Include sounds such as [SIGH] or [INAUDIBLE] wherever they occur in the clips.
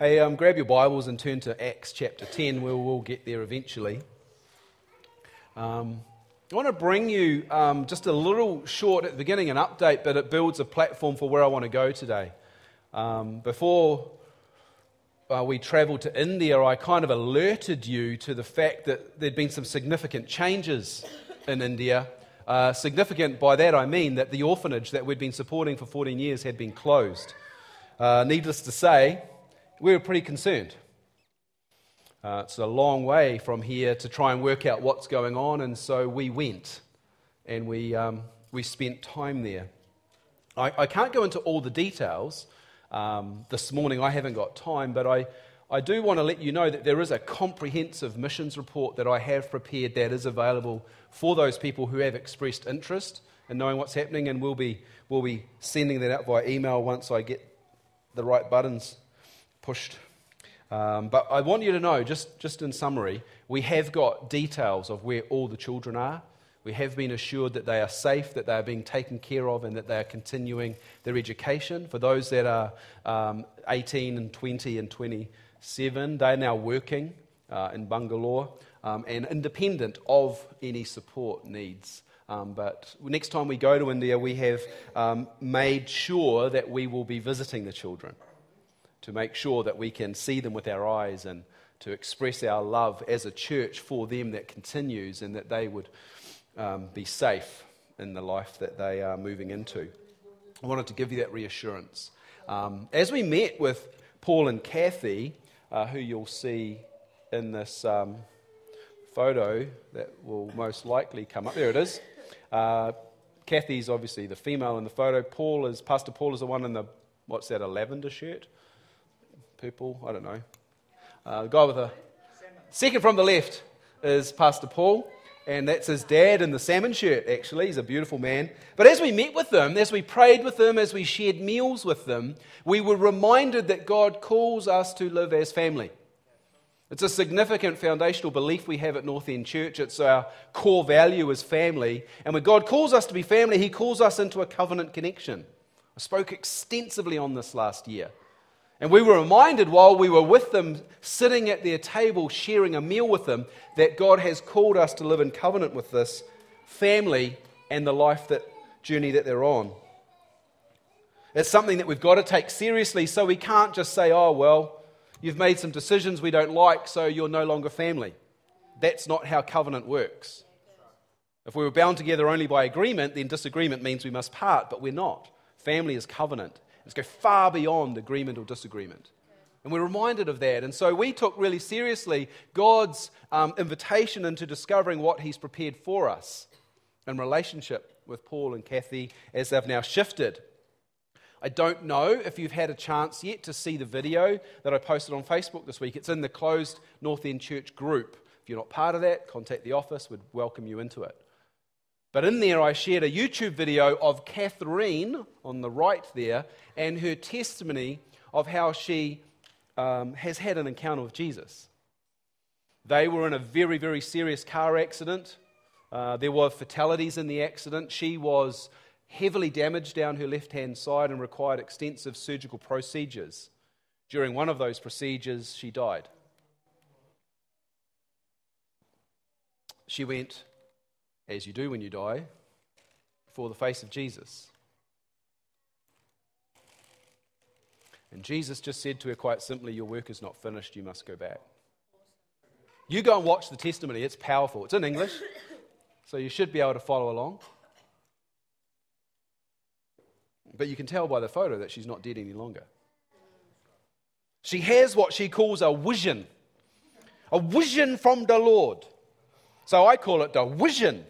Hey, um, grab your Bibles and turn to Acts chapter 10. We'll, we'll get there eventually. Um, I want to bring you um, just a little short at the beginning, an update, but it builds a platform for where I want to go today. Um, before uh, we travelled to India, I kind of alerted you to the fact that there'd been some significant changes in India. Uh, significant by that I mean that the orphanage that we'd been supporting for 14 years had been closed. Uh, needless to say, we were pretty concerned. Uh, it's a long way from here to try and work out what's going on, and so we went and we, um, we spent time there. I, I, can't go into all the details um, this morning, I haven't got time, but I, I do want to let you know that there is a comprehensive missions report that I have prepared that is available for those people who have expressed interest in knowing what's happening, and we'll be, we'll be sending that out via email once I get the right buttons pushed. Um, but I want you to know, just, just in summary, we have got details of where all the children are. We have been assured that they are safe, that they are being taken care of, and that they are continuing their education. For those that are um, 18 and 20 and 27, they're now working uh, in Bangalore um, and independent of any support needs. Um, but next time we go to India, we have um, made sure that we will be visiting the children to make sure that we can see them with our eyes and to express our love as a church for them that continues and that they would um, be safe in the life that they are moving into. I wanted to give you that reassurance. Um, as we met with Paul and Kathy, uh, who you'll see in this um, photo that will most likely come up, there it is. Uh, Kathy's obviously the female in the photo. Paul is Pastor Paul is the one in the what's that a lavender shirt, purple. I don't know. Uh, the guy with a second from the left is Pastor Paul, and that's his dad in the salmon shirt. Actually, he's a beautiful man. But as we met with them, as we prayed with them, as we shared meals with them, we were reminded that God calls us to live as family. It's a significant foundational belief we have at North End Church. It's our core value as family. And when God calls us to be family, He calls us into a covenant connection. I spoke extensively on this last year. And we were reminded while we were with them, sitting at their table, sharing a meal with them, that God has called us to live in covenant with this family and the life that journey that they're on. It's something that we've got to take seriously, so we can't just say, oh, well, you've made some decisions we don't like, so you're no longer family. That's not how covenant works. If we were bound together only by agreement, then disagreement means we must part, but we're not. Family is covenant. Let's go far beyond agreement or disagreement. And we're reminded of that. And so we took really seriously God's um, invitation into discovering what He's prepared for us in relationship with Paul and Kathy as they've now shifted. I don't know if you've had a chance yet to see the video that I posted on Facebook this week. It's in the closed North End Church group. If you're not part of that, contact the office, we'd welcome you into it. But in there, I shared a YouTube video of Catherine on the right there and her testimony of how she um, has had an encounter with Jesus. They were in a very, very serious car accident. Uh, there were fatalities in the accident. She was heavily damaged down her left hand side and required extensive surgical procedures. During one of those procedures, she died. She went as you do when you die, before the face of Jesus. And Jesus just said to her quite simply, Your work is not finished, you must go back. You go and watch the testimony, it's powerful. It's in English, so you should be able to follow along. But you can tell by the photo that she's not dead any longer. She has what she calls a vision, a vision from the Lord. So I call it the vision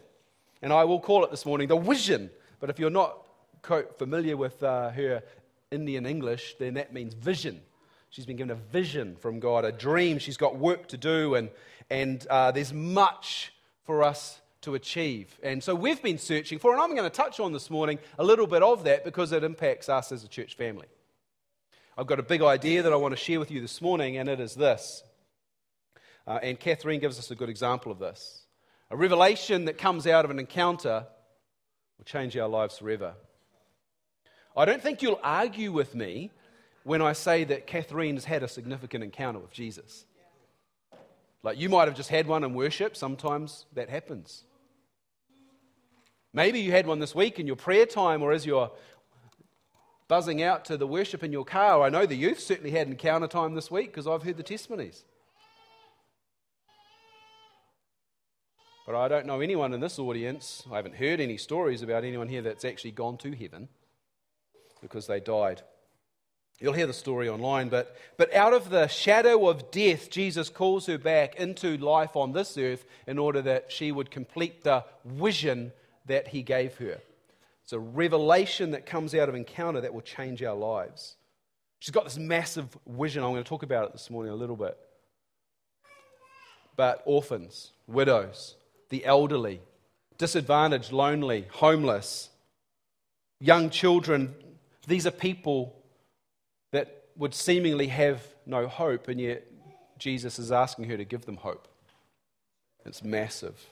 and I will call it this morning the vision. But if you're not familiar with uh, her Indian English, then that means vision. She's been given a vision from God, a dream. She's got work to do, and, and uh, there's much for us to achieve. And so we've been searching for, and I'm going to touch on this morning a little bit of that because it impacts us as a church family. I've got a big idea that I want to share with you this morning, and it is this. Uh, and Catherine gives us a good example of this. A revelation that comes out of an encounter will change our lives forever. I don't think you'll argue with me when I say that Catherine has had a significant encounter with Jesus. Like you might have just had one in worship, sometimes that happens. Maybe you had one this week in your prayer time or as you're buzzing out to the worship in your car. I know the youth certainly had encounter time this week because I've heard the testimonies. But I don't know anyone in this audience, I haven't heard any stories about anyone here that's actually gone to heaven because they died. You'll hear the story online, but, but out of the shadow of death, Jesus calls her back into life on this earth in order that she would complete the vision that he gave her. It's a revelation that comes out of encounter that will change our lives. She's got this massive vision. I'm going to talk about it this morning a little bit. But orphans, widows, the elderly, disadvantaged, lonely, homeless, young children, these are people that would seemingly have no hope, and yet Jesus is asking her to give them hope. It's massive.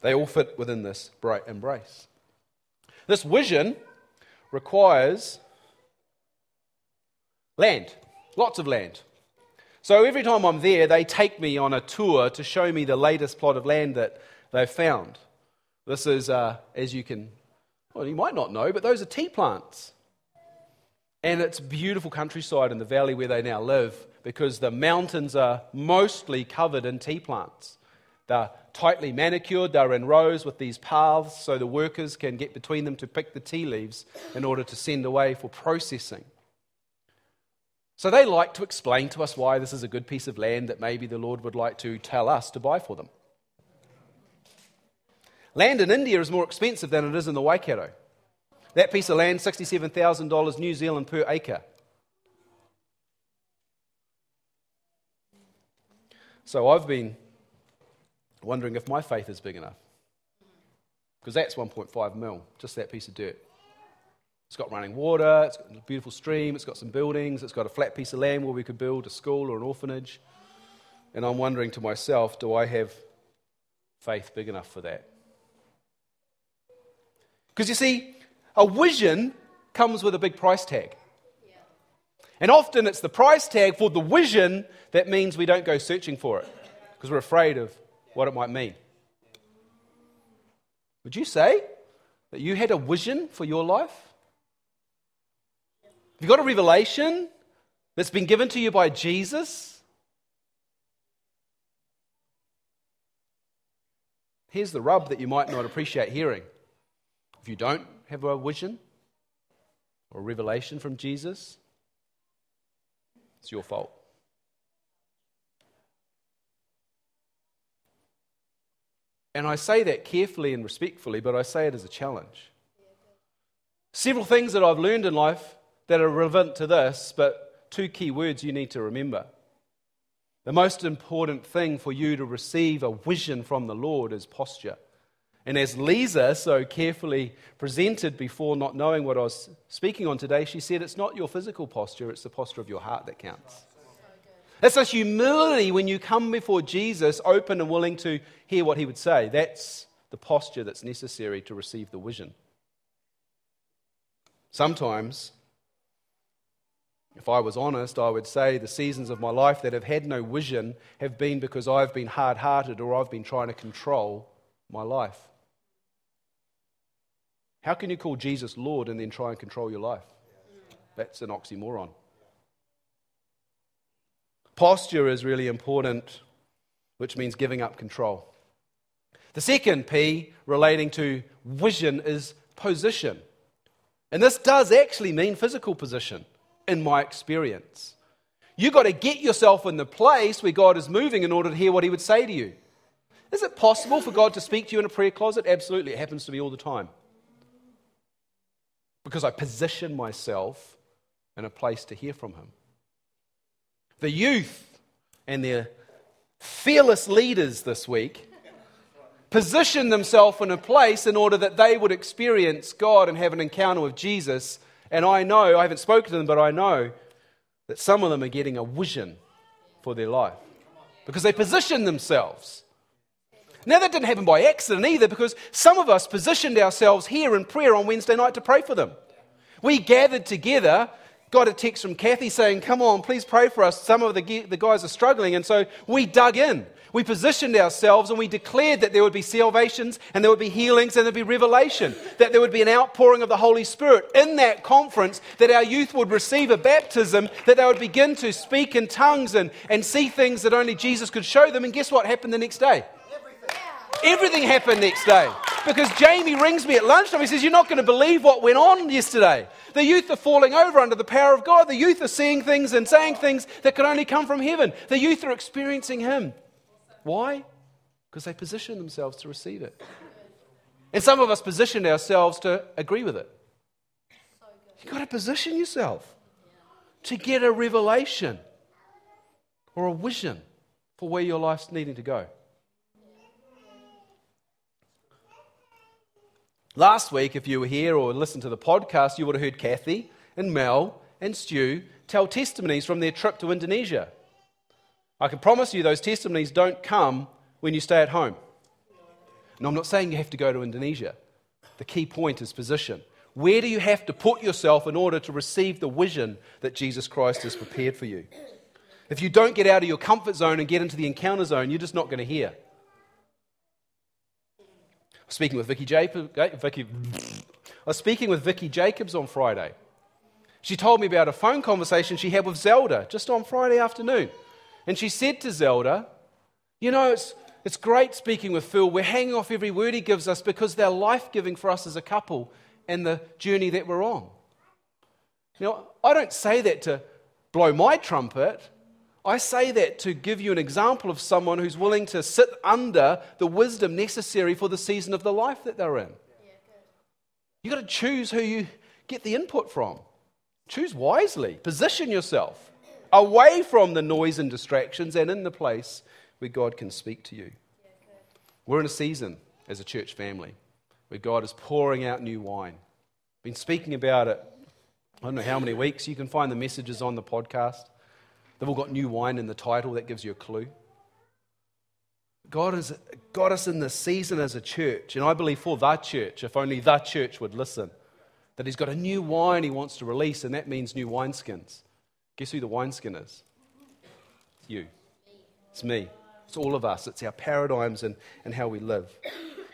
They all fit within this bright embrace. This vision requires land, lots of land. So every time I'm there, they take me on a tour to show me the latest plot of land that they've found. This is, uh, as you can, well, you might not know, but those are tea plants. And it's beautiful countryside in the valley where they now live because the mountains are mostly covered in tea plants. They're tightly manicured, they're in rows with these paths so the workers can get between them to pick the tea leaves in order to send away for processing. So they like to explain to us why this is a good piece of land that maybe the Lord would like to tell us to buy for them. Land in India is more expensive than it is in the Waikato. That piece of land, $67,000 New Zealand per acre. So I've been wondering if my faith is big enough. Because that's 1.5 mil, just that piece of dirt. It's got running water, it's got a beautiful stream, it's got some buildings, it's got a flat piece of land where we could build a school or an orphanage. And I'm wondering to myself, do I have faith big enough for that? Because you see, a vision comes with a big price tag. And often it's the price tag for the vision that means we don't go searching for it because we're afraid of what it might mean. Would you say that you had a vision for your life? Have you got a revelation that's been given to you by Jesus? Here's the rub that you might not appreciate hearing. If you don't have a vision or a revelation from Jesus, it's your fault. And I say that carefully and respectfully, but I say it as a challenge. Several things that I've learned in life that are relevant to this, but two key words you need to remember. The most important thing for you to receive a vision from the Lord is posture. And as Lisa so carefully presented before not knowing what I was speaking on today, she said it's not your physical posture, it's the posture of your heart that counts. It's a humility when you come before Jesus, open and willing to hear what he would say. That's the posture that's necessary to receive the vision. Sometimes if I was honest, I would say the seasons of my life that have had no vision have been because I've been hard hearted or I've been trying to control my life. How can you call Jesus Lord and then try and control your life? That's an oxymoron. Posture is really important, which means giving up control. The second P relating to vision is position. And this does actually mean physical position in my experience. You've got to get yourself in the place where God is moving in order to hear what He would say to you. Is it possible for God to speak to you in a prayer closet? Absolutely. It happens to me all the time. Because I position myself in a place to hear from Him. The youth and their fearless leaders this week position themselves in a place in order that they would experience God and have an encounter with Jesus and I know, I haven't spoken to them, but I know that some of them are getting a vision for their life because they position themselves. Now, that didn't happen by accident either because some of us positioned ourselves here in prayer on Wednesday night to pray for them. We gathered together got a text from Kathy saying, Come on, please pray for us. Some of the, the guys are struggling. And so we dug in. We positioned ourselves and we declared that there would be salvations and there would be healings and there'd be revelation, that there would be an outpouring of the Holy Spirit in that conference, that our youth would receive a baptism, that they would begin to speak in tongues and, and see things that only Jesus could show them. And guess what happened the next day? Everything happened next day. Because Jamie rings me at lunchtime. He says, You're not going to believe what went on yesterday. The youth are falling over under the power of God. The youth are seeing things and saying things that could only come from heaven. The youth are experiencing Him. Why? Because they position themselves to receive it. And some of us position ourselves to agree with it. You've got to position yourself to get a revelation or a vision for where your life's needing to go. Last week, if you were here or listened to the podcast, you would have heard Kathy and Mel and Stu tell testimonies from their trip to Indonesia. I can promise you those testimonies don't come when you stay at home. And I'm not saying you have to go to Indonesia. The key point is position. Where do you have to put yourself in order to receive the vision that Jesus Christ has prepared for you? If you don't get out of your comfort zone and get into the encounter zone, you're just not going to hear speaking with Vicky, Jacob, eh, Vicky, I was speaking with Vicky Jacobs on Friday. She told me about a phone conversation she had with Zelda just on Friday afternoon. And she said to Zelda, You know, it's, it's great speaking with Phil. We're hanging off every word he gives us because they're life giving for us as a couple and the journey that we're on. Now, I don't say that to blow my trumpet. I say that to give you an example of someone who's willing to sit under the wisdom necessary for the season of the life that they're in. You've got to choose who you get the input from. Choose wisely. Position yourself away from the noise and distractions and in the place where God can speak to you. We're in a season as a church family where God is pouring out new wine. Been speaking about it, I don't know how many weeks. You can find the messages on the podcast. They've all got new wine in the title, that gives you a clue. God has got us in this season as a church, and I believe for that church, if only that church would listen, that He's got a new wine He wants to release, and that means new wineskins. Guess who the wineskin is? It's you. It's me. It's all of us. It's our paradigms and, and how we live.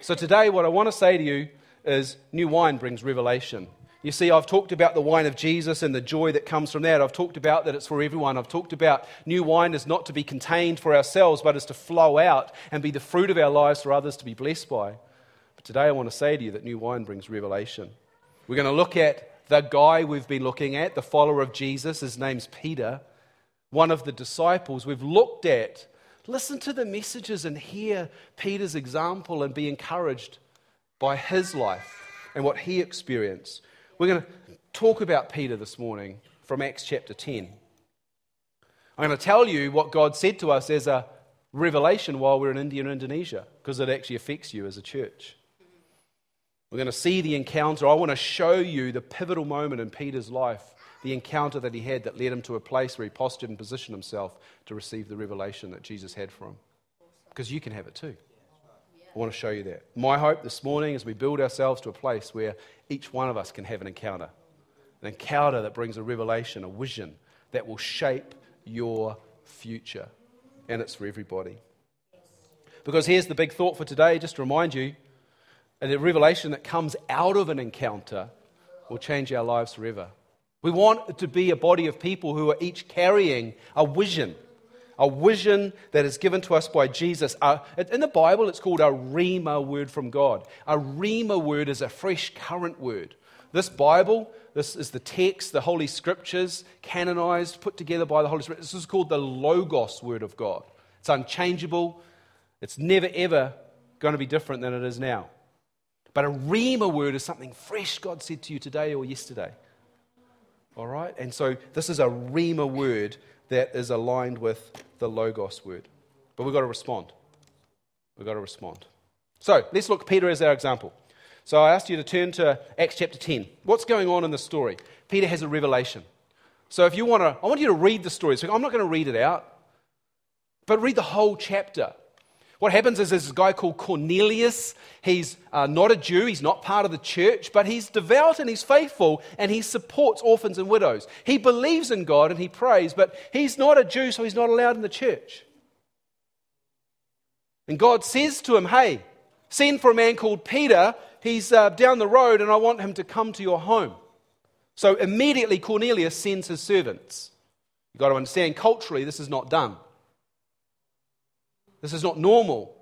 So today, what I want to say to you is new wine brings revelation. You see, I've talked about the wine of Jesus and the joy that comes from that. I've talked about that it's for everyone. I've talked about new wine is not to be contained for ourselves, but is to flow out and be the fruit of our lives for others to be blessed by. But today I want to say to you that new wine brings revelation. We're going to look at the guy we've been looking at, the follower of Jesus. His name's Peter, one of the disciples we've looked at. Listen to the messages and hear Peter's example and be encouraged by his life and what he experienced. We're going to talk about Peter this morning from Acts chapter 10. I'm going to tell you what God said to us as a revelation while we're in India and Indonesia, because it actually affects you as a church. We're going to see the encounter. I want to show you the pivotal moment in Peter's life, the encounter that he had that led him to a place where he postured and positioned himself to receive the revelation that Jesus had for him. Because you can have it too. I want to show you that. My hope this morning is we build ourselves to a place where each one of us can have an encounter. An encounter that brings a revelation, a vision that will shape your future. And it's for everybody. Because here's the big thought for today, just to remind you the revelation that comes out of an encounter will change our lives forever. We want to be a body of people who are each carrying a vision a vision that is given to us by Jesus. Uh, in the Bible, it's called a Rhema word from God. A Rhema word is a fresh, current word. This Bible, this is the text, the Holy Scriptures, canonized, put together by the Holy Spirit. This is called the Logos word of God. It's unchangeable. It's never, ever going to be different than it is now. But a Rhema word is something fresh God said to you today or yesterday. All right? And so this is a Rhema word that is aligned with the Logos word. But we've got to respond. We've got to respond. So let's look Peter as our example. So I asked you to turn to Acts chapter 10. What's going on in the story? Peter has a revelation. So if you want to, I want you to read the story. So I'm not going to read it out, but read the whole chapter. What happens is there's a guy called Cornelius. He's uh, not a Jew, he's not part of the church, but he's devout and he's faithful and he supports orphans and widows. He believes in God and he prays, but he's not a Jew, so he's not allowed in the church. And God says to him, Hey, send for a man called Peter. He's uh, down the road and I want him to come to your home. So immediately Cornelius sends his servants. You've got to understand, culturally, this is not done. This is not normal.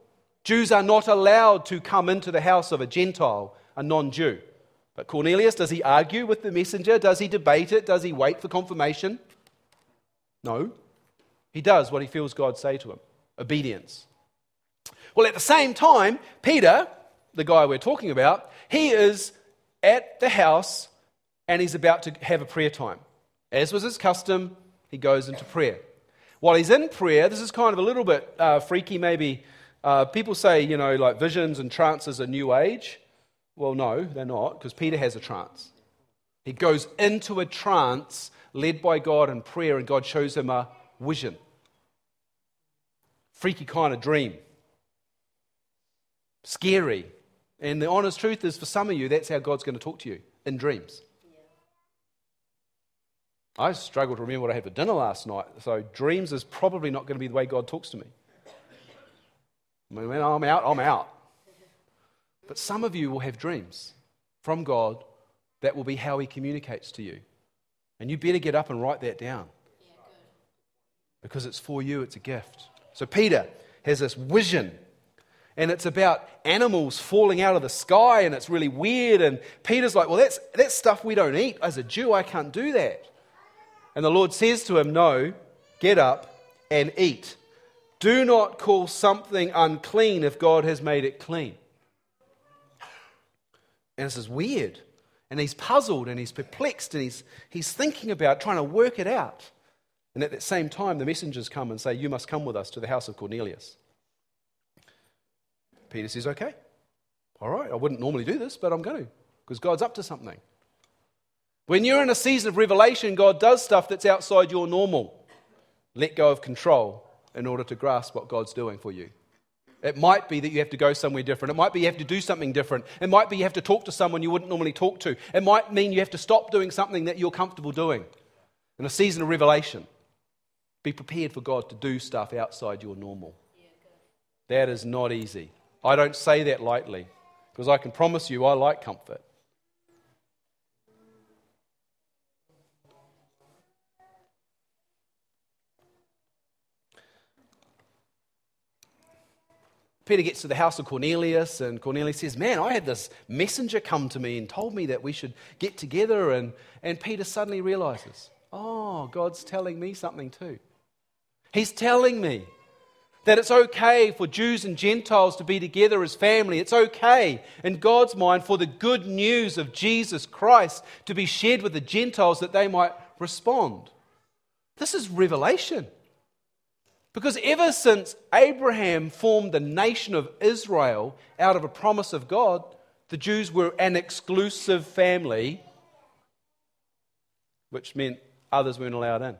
Jews are not allowed to come into the house of a Gentile, a non Jew. But Cornelius, does he argue with the messenger? Does he debate it? Does he wait for confirmation? No. He does what he feels God say to him obedience. Well, at the same time, Peter, the guy we're talking about, he is at the house and he's about to have a prayer time. As was his custom, he goes into prayer. While he's in prayer, this is kind of a little bit uh, freaky, maybe. Uh, people say, you know, like visions and trances are new age. Well, no, they're not, because Peter has a trance. He goes into a trance led by God in prayer, and God shows him a vision. Freaky kind of dream. Scary. And the honest truth is, for some of you, that's how God's going to talk to you in dreams. I struggle to remember what I had for dinner last night, so dreams is probably not going to be the way God talks to me. When I'm out, I'm out. But some of you will have dreams from God that will be how He communicates to you. And you better get up and write that down. Because it's for you, it's a gift. So Peter has this vision, and it's about animals falling out of the sky, and it's really weird. And Peter's like, Well, that's, that's stuff we don't eat. As a Jew, I can't do that. And the Lord says to him, No, get up and eat. Do not call something unclean if God has made it clean. And this is weird. And he's puzzled and he's perplexed and he's, he's thinking about trying to work it out. And at that same time, the messengers come and say, You must come with us to the house of Cornelius. Peter says, Okay, all right, I wouldn't normally do this, but I'm going to, because God's up to something. When you're in a season of revelation, God does stuff that's outside your normal. Let go of control in order to grasp what God's doing for you. It might be that you have to go somewhere different. It might be you have to do something different. It might be you have to talk to someone you wouldn't normally talk to. It might mean you have to stop doing something that you're comfortable doing. In a season of revelation, be prepared for God to do stuff outside your normal. That is not easy. I don't say that lightly because I can promise you I like comfort. Peter gets to the house of Cornelius, and Cornelius says, Man, I had this messenger come to me and told me that we should get together. And, and Peter suddenly realizes, Oh, God's telling me something too. He's telling me that it's okay for Jews and Gentiles to be together as family. It's okay, in God's mind, for the good news of Jesus Christ to be shared with the Gentiles that they might respond. This is revelation. Because ever since Abraham formed the nation of Israel out of a promise of God, the Jews were an exclusive family, which meant others weren't allowed in.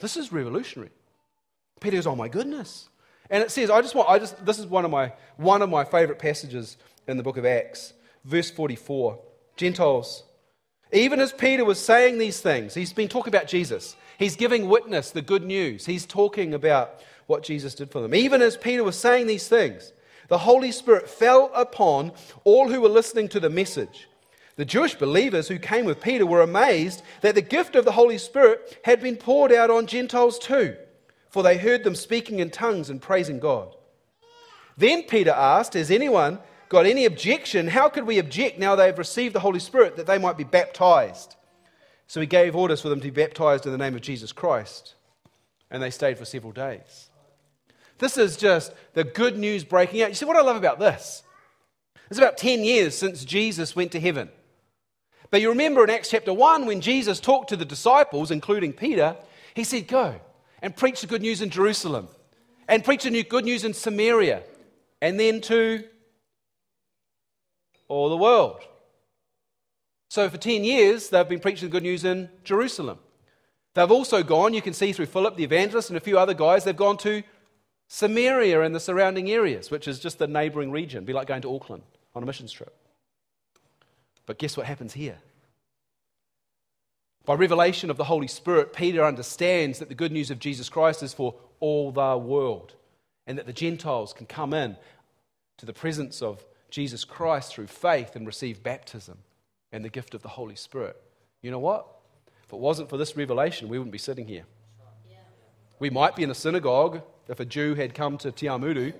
This is revolutionary. Peter goes, Oh my goodness. And it says, I just want, I just, this is one of my, one of my favorite passages in the book of Acts, verse 44. Gentiles, even as Peter was saying these things, he's been talking about Jesus. He's giving witness, the good news. He's talking about what Jesus did for them. Even as Peter was saying these things, the Holy Spirit fell upon all who were listening to the message. The Jewish believers who came with Peter were amazed that the gift of the Holy Spirit had been poured out on Gentiles too, for they heard them speaking in tongues and praising God. Then Peter asked, Has anyone got any objection? How could we object now they've received the Holy Spirit that they might be baptized? So he gave orders for them to be baptized in the name of Jesus Christ. And they stayed for several days. This is just the good news breaking out. You see, what I love about this? It's about 10 years since Jesus went to heaven. But you remember in Acts chapter 1, when Jesus talked to the disciples, including Peter, he said, Go and preach the good news in Jerusalem, and preach the good news in Samaria, and then to all the world. So for 10 years, they've been preaching the good news in Jerusalem. They've also gone, you can see through Philip the evangelist and a few other guys, they've gone to Samaria and the surrounding areas, which is just the neighboring region. It'd be like going to Auckland on a missions trip. But guess what happens here? By revelation of the Holy Spirit, Peter understands that the good news of Jesus Christ is for all the world and that the Gentiles can come in to the presence of Jesus Christ through faith and receive baptism and the gift of the Holy Spirit. You know what? If it wasn't for this revelation, we wouldn't be sitting here. We might be in a synagogue if a Jew had come to Te Awamutu,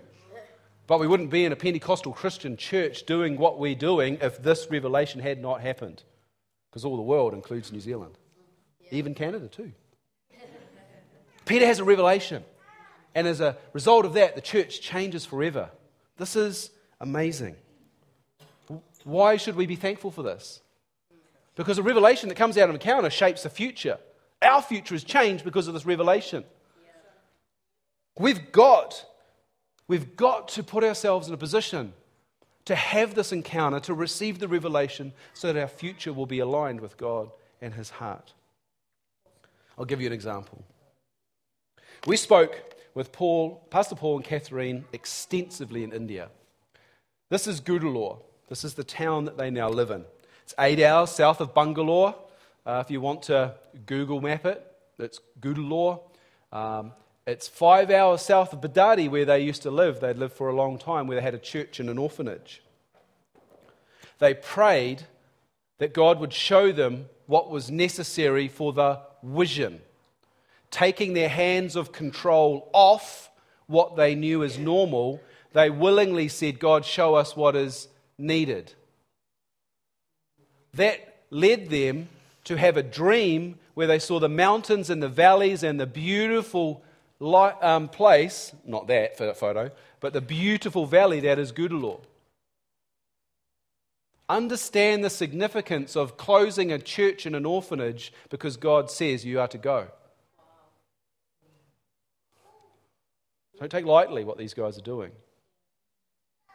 but we wouldn't be in a Pentecostal Christian church doing what we're doing if this revelation had not happened because all the world includes New Zealand, even Canada too. Peter has a revelation, and as a result of that, the church changes forever. This is amazing. Why should we be thankful for this? Because a revelation that comes out of encounter shapes the future. Our future is changed because of this revelation. We've got, we've got to put ourselves in a position to have this encounter, to receive the revelation, so that our future will be aligned with God and His heart. I'll give you an example. We spoke with Paul, Pastor Paul and Catherine extensively in India. This is Gudalur. This is the town that they now live in. It's eight hours south of Bangalore. Uh, if you want to Google map it, it's Gudalur. Um, it's five hours south of Badadi, where they used to live. They'd lived for a long time, where they had a church and an orphanage. They prayed that God would show them what was necessary for the vision, taking their hands of control off what they knew as normal. They willingly said, God, show us what is needed. That led them to have a dream where they saw the mountains and the valleys and the beautiful um, place, not that photo, but the beautiful valley that is Gudalur. Understand the significance of closing a church and an orphanage because God says you are to go. Don't take lightly what these guys are doing.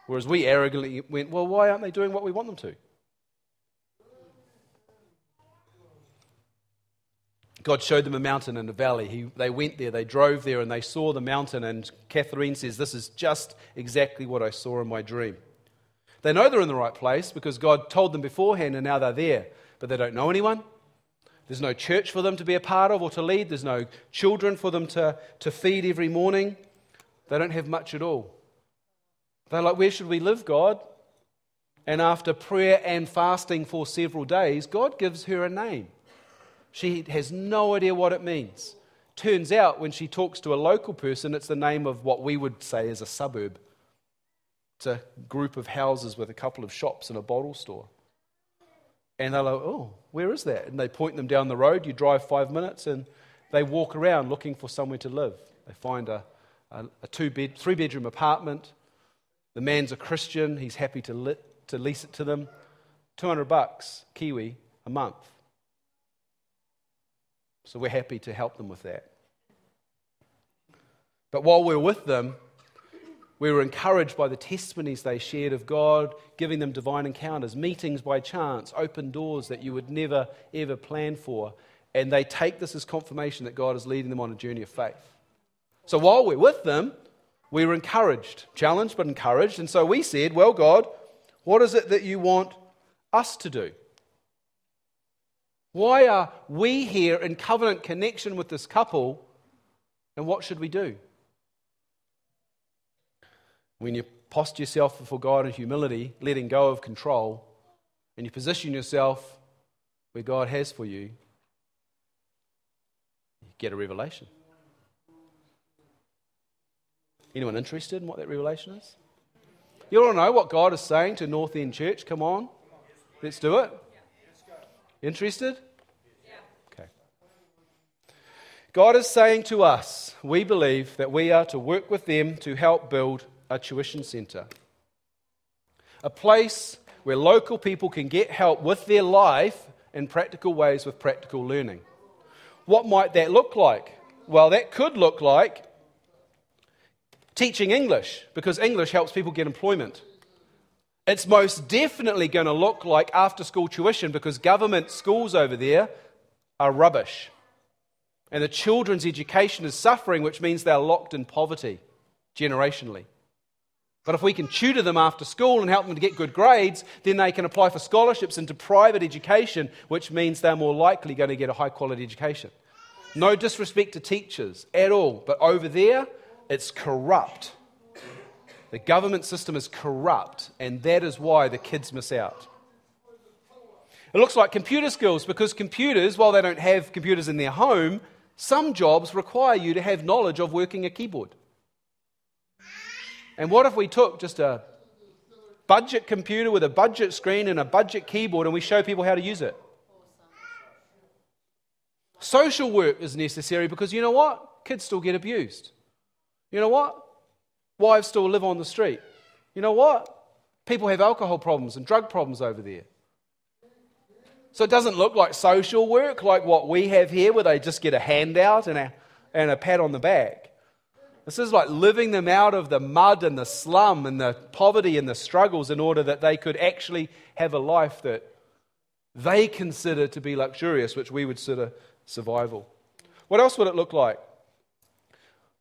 Whereas we arrogantly went, well, why aren't they doing what we want them to? God showed them a mountain and a valley. He, they went there, they drove there, and they saw the mountain. And Catherine says, This is just exactly what I saw in my dream. They know they're in the right place because God told them beforehand, and now they're there. But they don't know anyone. There's no church for them to be a part of or to lead. There's no children for them to, to feed every morning. They don't have much at all. They're like, Where should we live, God? And after prayer and fasting for several days, God gives her a name. She has no idea what it means. Turns out, when she talks to a local person, it's the name of what we would say is a suburb. It's a group of houses with a couple of shops and a bottle store. And they're like, oh, where is that? And they point them down the road. You drive five minutes and they walk around looking for somewhere to live. They find a, a, a two bed, three bedroom apartment. The man's a Christian. He's happy to, to lease it to them. 200 bucks, Kiwi, a month. So we're happy to help them with that. But while we're with them, we were encouraged by the testimonies they shared of God giving them divine encounters, meetings by chance, open doors that you would never, ever plan for. And they take this as confirmation that God is leading them on a journey of faith. So while we're with them, we were encouraged, challenged, but encouraged. And so we said, Well, God, what is it that you want us to do? Why are we here in covenant connection with this couple? And what should we do? When you posture yourself before God in humility, letting go of control, and you position yourself where God has for you, you get a revelation. Anyone interested in what that revelation is? You to know what God is saying to North End Church? Come on, let's do it. Interested? Okay. God is saying to us, we believe that we are to work with them to help build a tuition centre. A place where local people can get help with their life in practical ways with practical learning. What might that look like? Well, that could look like teaching English, because English helps people get employment. It's most definitely going to look like after school tuition because government schools over there are rubbish. And the children's education is suffering, which means they're locked in poverty. generationally. But if we can tutor them after school and help them to get good grades, then they can apply for scholarships into private education, which means they're more likely going to get a high quality education. No disrespect to teachers at all, but over there, it's corrupt. The government system is corrupt, and that is why the kids miss out. It looks like computer skills because computers, while they don't have computers in their home, some jobs require you to have knowledge of working a keyboard. And what if we took just a budget computer with a budget screen and a budget keyboard and we show people how to use it? Social work is necessary because you know what? Kids still get abused. You know what? Wives still live on the street. You know what? People have alcohol problems and drug problems over there. So it doesn't look like social work like what we have here, where they just get a handout and a, and a pat on the back. This is like living them out of the mud and the slum and the poverty and the struggles in order that they could actually have a life that they consider to be luxurious, which we would consider survival. What else would it look like?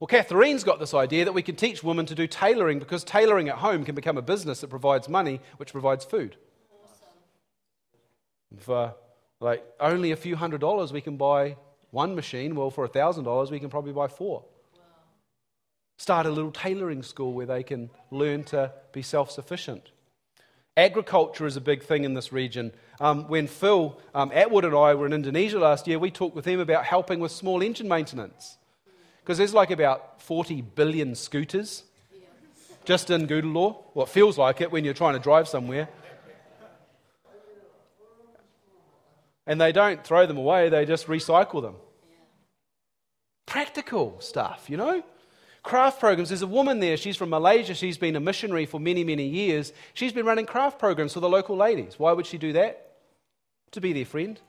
Well, Catherine's got this idea that we can teach women to do tailoring because tailoring at home can become a business that provides money, which provides food. For like only a few hundred dollars, we can buy one machine. Well, for a thousand dollars, we can probably buy four. Start a little tailoring school where they can learn to be self sufficient. Agriculture is a big thing in this region. Um, when Phil um, Atwood and I were in Indonesia last year, we talked with him about helping with small engine maintenance. Because there's like about 40 billion scooters just in Gudalur. Well, it feels like it when you're trying to drive somewhere. And they don't throw them away, they just recycle them. Practical stuff, you know? Craft programs. There's a woman there. She's from Malaysia. She's been a missionary for many, many years. She's been running craft programs for the local ladies. Why would she do that? To be their friend.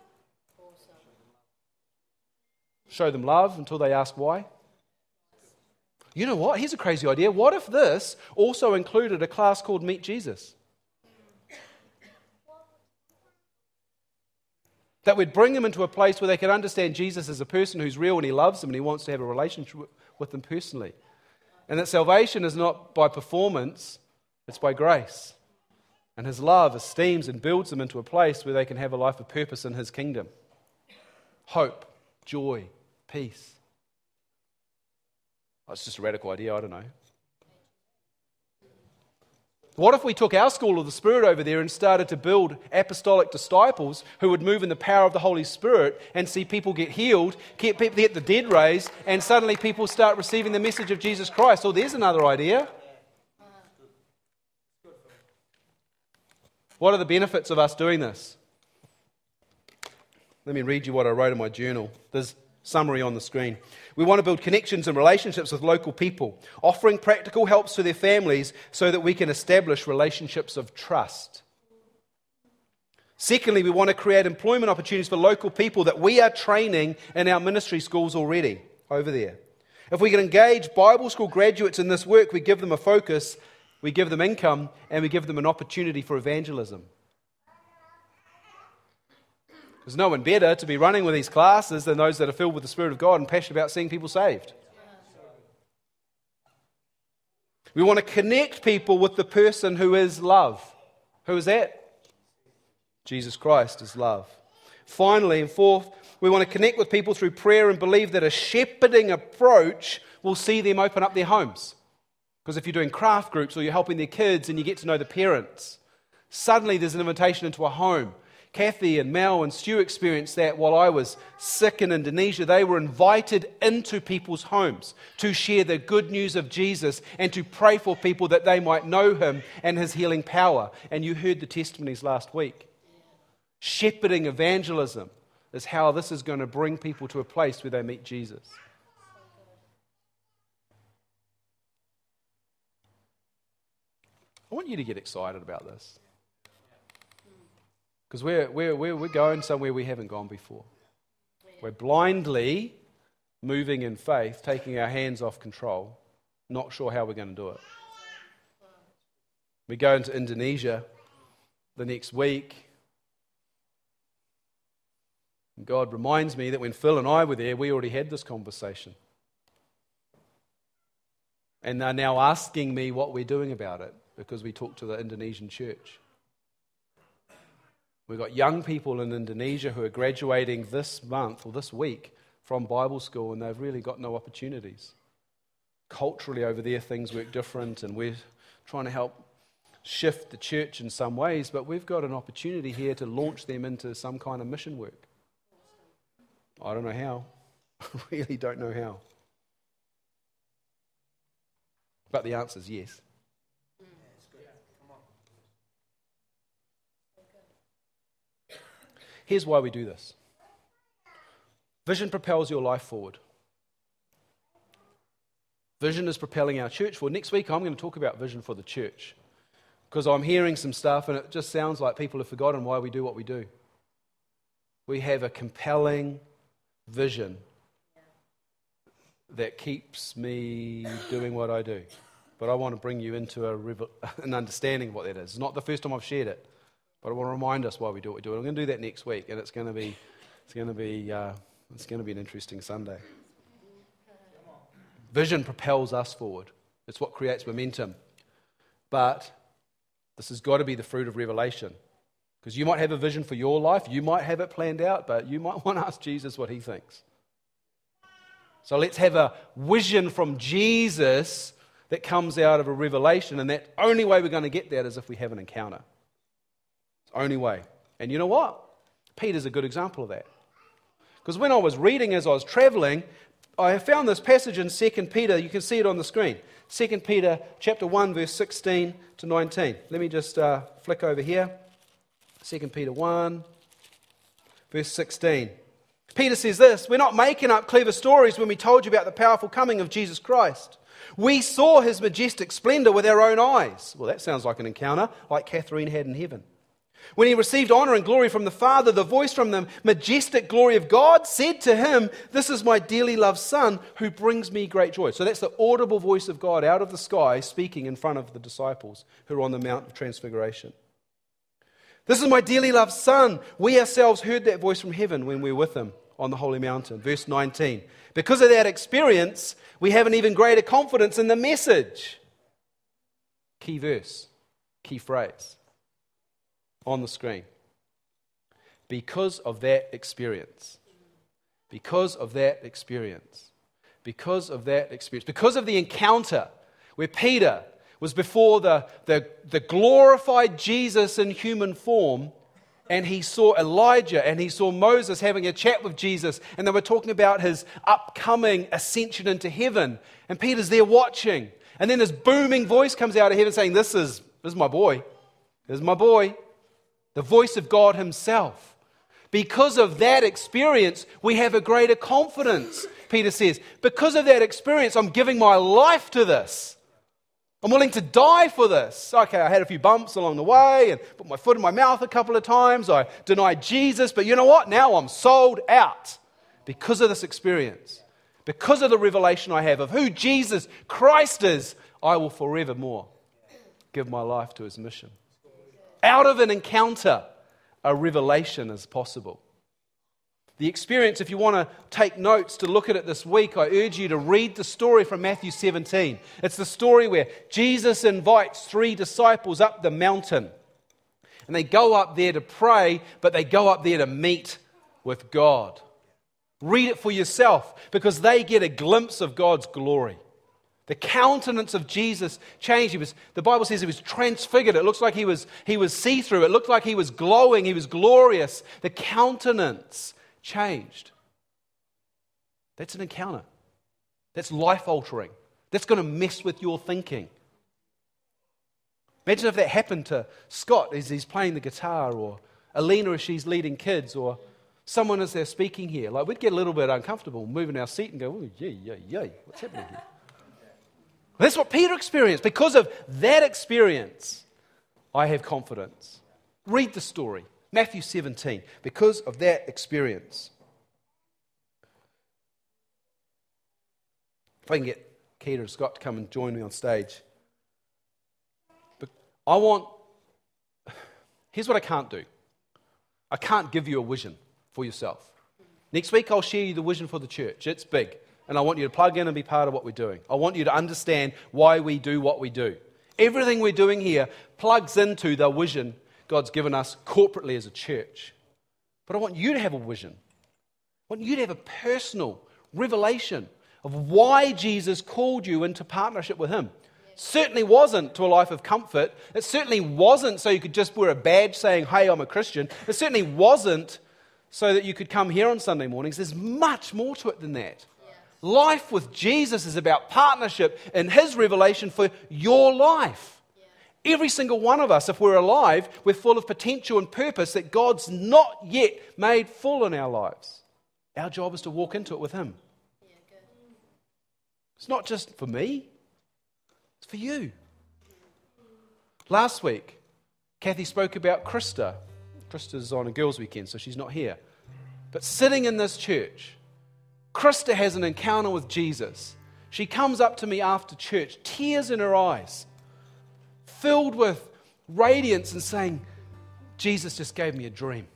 Show them love until they ask why. You know what? Here's a crazy idea. What if this also included a class called Meet Jesus? That would bring them into a place where they could understand Jesus as a person who's real and he loves them and he wants to have a relationship with them personally. And that salvation is not by performance, it's by grace. And his love esteems and builds them into a place where they can have a life of purpose in his kingdom hope, joy, peace. Oh, it's just a radical idea, I don't know. What if we took our school of the Spirit over there and started to build apostolic disciples who would move in the power of the Holy Spirit and see people get healed, get, the dead raised, and suddenly people start receiving the message of Jesus Christ? Oh, there's another idea. What are the benefits of us doing this? Let me read you what I wrote in my journal. There's summary on the screen. We want to build connections and relationships with local people, offering practical helps to their families so that we can establish relationships of trust. Secondly, we want to create employment opportunities for local people that we are training in our ministry schools already over there. If we can engage Bible school graduates in this work, we give them a focus, we give them income, and we give them an opportunity for evangelism. There's no one better to be running with these classes than those that are filled with the Spirit of God and passionate about seeing people saved. We want to connect people with the person who is love. Who is that? Jesus Christ is love. Finally, and fourth, we want to connect with people through prayer and believe that a shepherding approach will see them open up their homes. Because if you're doing craft groups or you're helping their kids and you get to know the parents, suddenly there's an invitation into a home Kathy and Mel and Stu experienced that while I was sick in Indonesia. They were invited into people's homes to share the good news of Jesus and to pray for people that they might know him and his healing power. And you heard the testimonies last week. Shepherding evangelism is how this is going to bring people to a place where they meet Jesus. I want you to get excited about this. Because we're, we're, we're, we're going somewhere we haven't gone before. We're blindly moving in faith, taking our hands off control, not sure how we're going to do it. We go into Indonesia the next week. And God reminds me that when Phil and I were there, we already had this conversation. And they're now asking me what we're doing about it because we talked to the Indonesian church. We've got young people in Indonesia who are graduating this month or this week from Bible school, and they've really got no opportunities. Culturally, over there, things work different, and we're trying to help shift the church in some ways, but we've got an opportunity here to launch them into some kind of mission work. I don't know how. I [LAUGHS] really don't know how. But the answer is yes. Here's why we do this vision propels your life forward. Vision is propelling our church forward. Next week, I'm going to talk about vision for the church because I'm hearing some stuff and it just sounds like people have forgotten why we do what we do. We have a compelling vision that keeps me doing what I do. But I want to bring you into a, [LAUGHS] an understanding of what that is. It's not the first time I've shared it. But I want to remind us why we do what we do. I'm going to do that next week, and it's going to be, it's going to be, uh, it's going to be an interesting Sunday. Vision propels us forward. It's what creates momentum. But this has got to be the fruit of revelation. Because you might have a vision for your life, you might have it planned out, but you might [LAUGHS] want to ask Jesus what he thinks. So let's have a vision from Jesus that comes out of a revelation, and that only way we're going to get that is if we have an encounter. Only way. And you know what? Peter's a good example of that. Because when I was reading as I was traveling, I found this passage in 2 Peter. You can see it on the screen. 2 Peter chapter 1, verse 16 to 19. Let me just uh, flick over here. 2 Peter 1, verse 16. Peter says this We're not making up clever stories when we told you about the powerful coming of Jesus Christ. We saw his majestic splendor with our own eyes. Well, that sounds like an encounter like Catherine had in heaven. When he received honor and glory from the Father, the voice from the majestic glory of God said to him, This is my dearly loved Son who brings me great joy. So that's the audible voice of God out of the sky speaking in front of the disciples who are on the Mount of Transfiguration. This is my dearly loved Son. We ourselves heard that voice from heaven when we were with him on the holy mountain. Verse 19. Because of that experience, we have an even greater confidence in the message. Key verse, key phrase on the screen. Because of that experience. Because of that experience. Because of that experience. Because of the encounter where Peter was before the, the, the glorified Jesus in human form and he saw Elijah and he saw Moses having a chat with Jesus, and they were talking about his upcoming ascension into heaven. And Peter's there watching. And then this booming voice comes out of heaven saying, This is, this is my boy. This is my boy the voice of God Himself. Because of that experience, we have a greater confidence, Peter says. Because of that experience, I'm giving my life to this. I'm willing to die for this. Okay, I had a few bumps along the way and put my foot in my mouth a couple of times. I denied Jesus, but you know what? Now I'm sold out because of this experience. Because of the revelation I have of who Jesus Christ is, I will forevermore give my life to his mission. Out of an encounter, a revelation is possible. The experience, if you want to take notes to look at it this week, I urge you to read the story from Matthew 17. It's the story where Jesus invites three disciples up the mountain. And they go up there to pray, but they go up there to meet with God. Read it for yourself because they get a glimpse of God's glory. The countenance of Jesus changed. He was, the Bible says he was transfigured. It looks like he was, he was see through. It looked like he was glowing. He was glorious. The countenance changed. That's an encounter. That's life altering. That's going to mess with your thinking. Imagine if that happened to Scott as he's playing the guitar, or Alina as she's leading kids, or someone as they're speaking here. Like, we'd get a little bit uncomfortable, moving our seat and go, oh, yay, yay, yay, what's happening here? That's what Peter experienced. Because of that experience, I have confidence. Read the story, Matthew 17, because of that experience. If I can get Keita and Scott to come and join me on stage. But I want, here's what I can't do I can't give you a vision for yourself. Next week, I'll share you the vision for the church. It's big. And I want you to plug in and be part of what we're doing. I want you to understand why we do what we do. Everything we're doing here plugs into the vision God's given us corporately as a church. But I want you to have a vision. I want you to have a personal revelation of why Jesus called you into partnership with Him. Certainly wasn't to a life of comfort. It certainly wasn't so you could just wear a badge saying, Hey, I'm a Christian. It certainly wasn't so that you could come here on Sunday mornings. There's much more to it than that. Life with Jesus is about partnership in His revelation for your life. Every single one of us, if we're alive, we're full of potential and purpose that God's not yet made full in our lives. Our job is to walk into it with Him. Yeah, it's not just for me, it's for you. Last week, Kathy spoke about Krista. Krista's on a girls' weekend, so she's not here. But sitting in this church, Krista has an encounter with Jesus. She comes up to me after church, tears in her eyes filled with radiance and saying, Jesus just gave me a dream.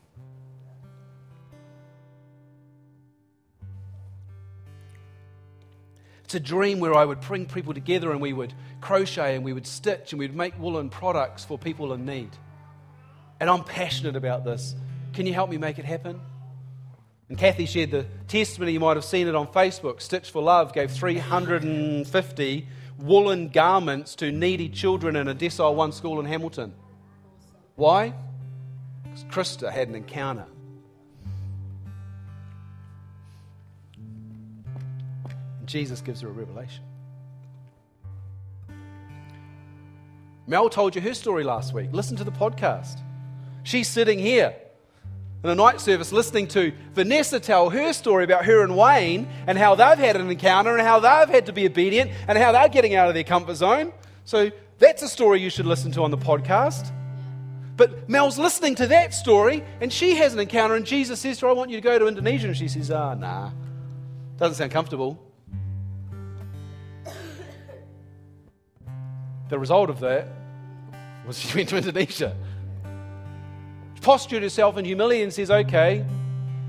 It's a dream where I would bring people together and we would crochet and we would stitch and we'd make woolen products for people in need. And I'm passionate about this. Can you help me make it happen? And Kathy shared the testimony, you might have seen it on Facebook. Stitch for Love gave 350 woolen garments to needy children in a Decile 1 school in Hamilton. Why? Because Krista had an encounter. Jesus gives her a revelation. Mel told you her story last week. Listen to the podcast. She's sitting here in the night service listening to Vanessa tell her story about her and Wayne and how they've had an encounter and how they've had to be obedient and how they're getting out of their comfort zone. So that's a story you should listen to on the podcast. But Mel's listening to that story and she has an encounter and Jesus says to her, I want you to go to Indonesia. And she says, Ah, oh, nah. Doesn't sound comfortable. The result of that was [LAUGHS] she went to Indonesia postured herself in humility and says, Okay,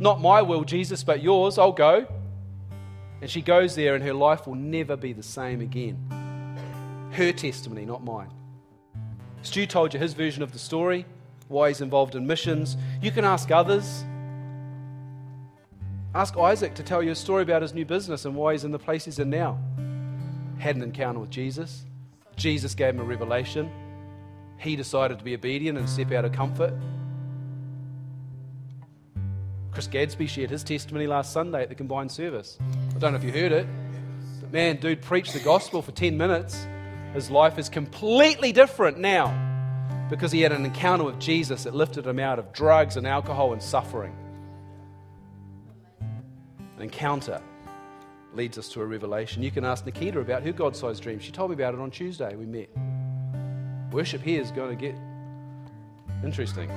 not my will, Jesus, but yours, I'll go. And she goes there, and her life will never be the same again. Her testimony, not mine. Stu told you his version of the story, why he's involved in missions. You can ask others. Ask Isaac to tell you a story about his new business and why he's in the place he's in now. Had an encounter with Jesus. Jesus gave him a revelation. He decided to be obedient and step out of comfort. Chris Gadsby shared his testimony last Sunday at the combined service. I don't know if you heard it, but man, dude preached the gospel for 10 minutes. His life is completely different now because he had an encounter with Jesus that lifted him out of drugs and alcohol and suffering. An encounter leads us to a revelation. You can ask Nikita about her God sized dream. She told me about it on Tuesday. We met. Worship here is going to get interesting.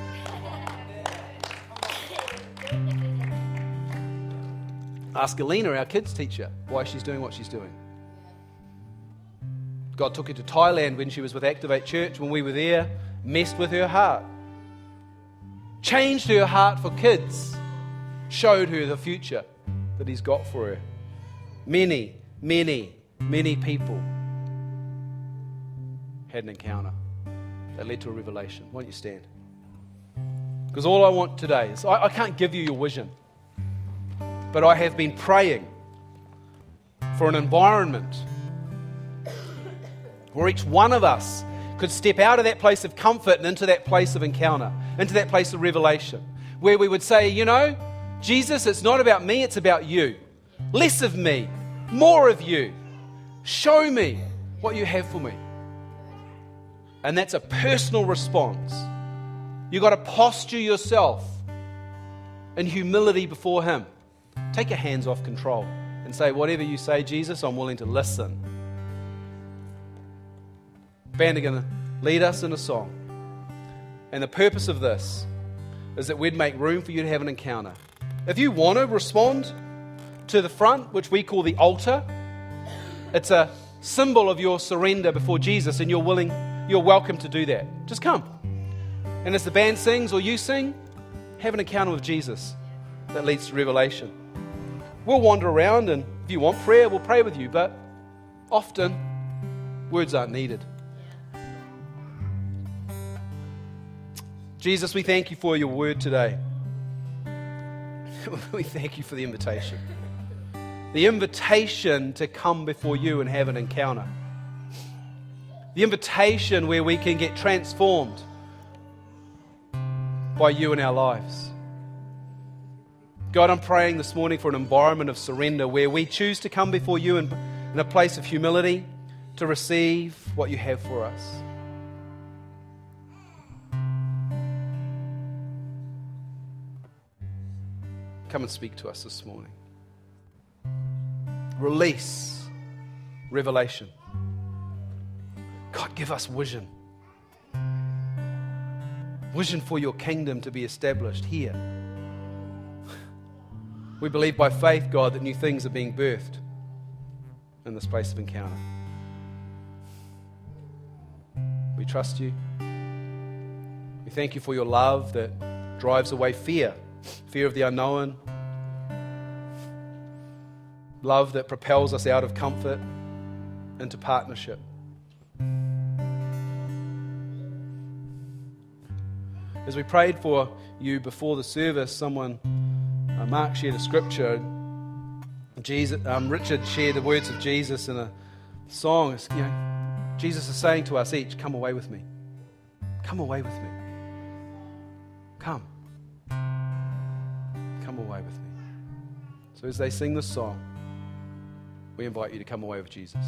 Ask Alina, our kids teacher, why she's doing what she's doing. God took her to Thailand when she was with Activate Church, when we were there, messed with her heart, changed her heart for kids, showed her the future that He's got for her. Many, many, many people had an encounter that led to a revelation. Why don't you stand? Because all I want today is I, I can't give you your vision, but I have been praying for an environment where each one of us could step out of that place of comfort and into that place of encounter, into that place of revelation, where we would say, you know, Jesus, it's not about me, it's about you. Less of me, more of you. Show me what you have for me. And that's a personal response You've got to posture yourself in humility before Him. Take your hands off control and say, Whatever you say, Jesus, I'm willing to listen. Band are going to lead us in a song. And the purpose of this is that we'd make room for you to have an encounter. If you want to respond to the front, which we call the altar, it's a symbol of your surrender before Jesus, and you're willing, you're welcome to do that. Just come. And as the band sings or you sing, have an encounter with Jesus that leads to revelation. We'll wander around and If you want prayer, we'll pray with you, but often words aren't needed. Jesus, we thank you for your word today. [LAUGHS] we thank you for the invitation. The invitation to come before you and have an encounter. The invitation where we can get transformed by you in our lives. God, I'm praying this morning for an environment of surrender where we choose to come before you in, in a place of humility to receive what you have for us. Come and speak to us this morning. Release revelation. God, give us vision. Vision for your kingdom to be established here. We believe by faith, God, that new things are being birthed in this place of encounter. We trust you. We thank you for your love that drives away fear fear of the unknown, love that propels us out of comfort into partnership. As we prayed for you before the service, someone, uh, Mark shared a scripture. Jesus, um, Richard shared the words of Jesus in a song. It's, you know, Jesus is saying to us each, Come away with me. Come away with me. Come. Come away with me. So as they sing this song, we invite you to come away with Jesus.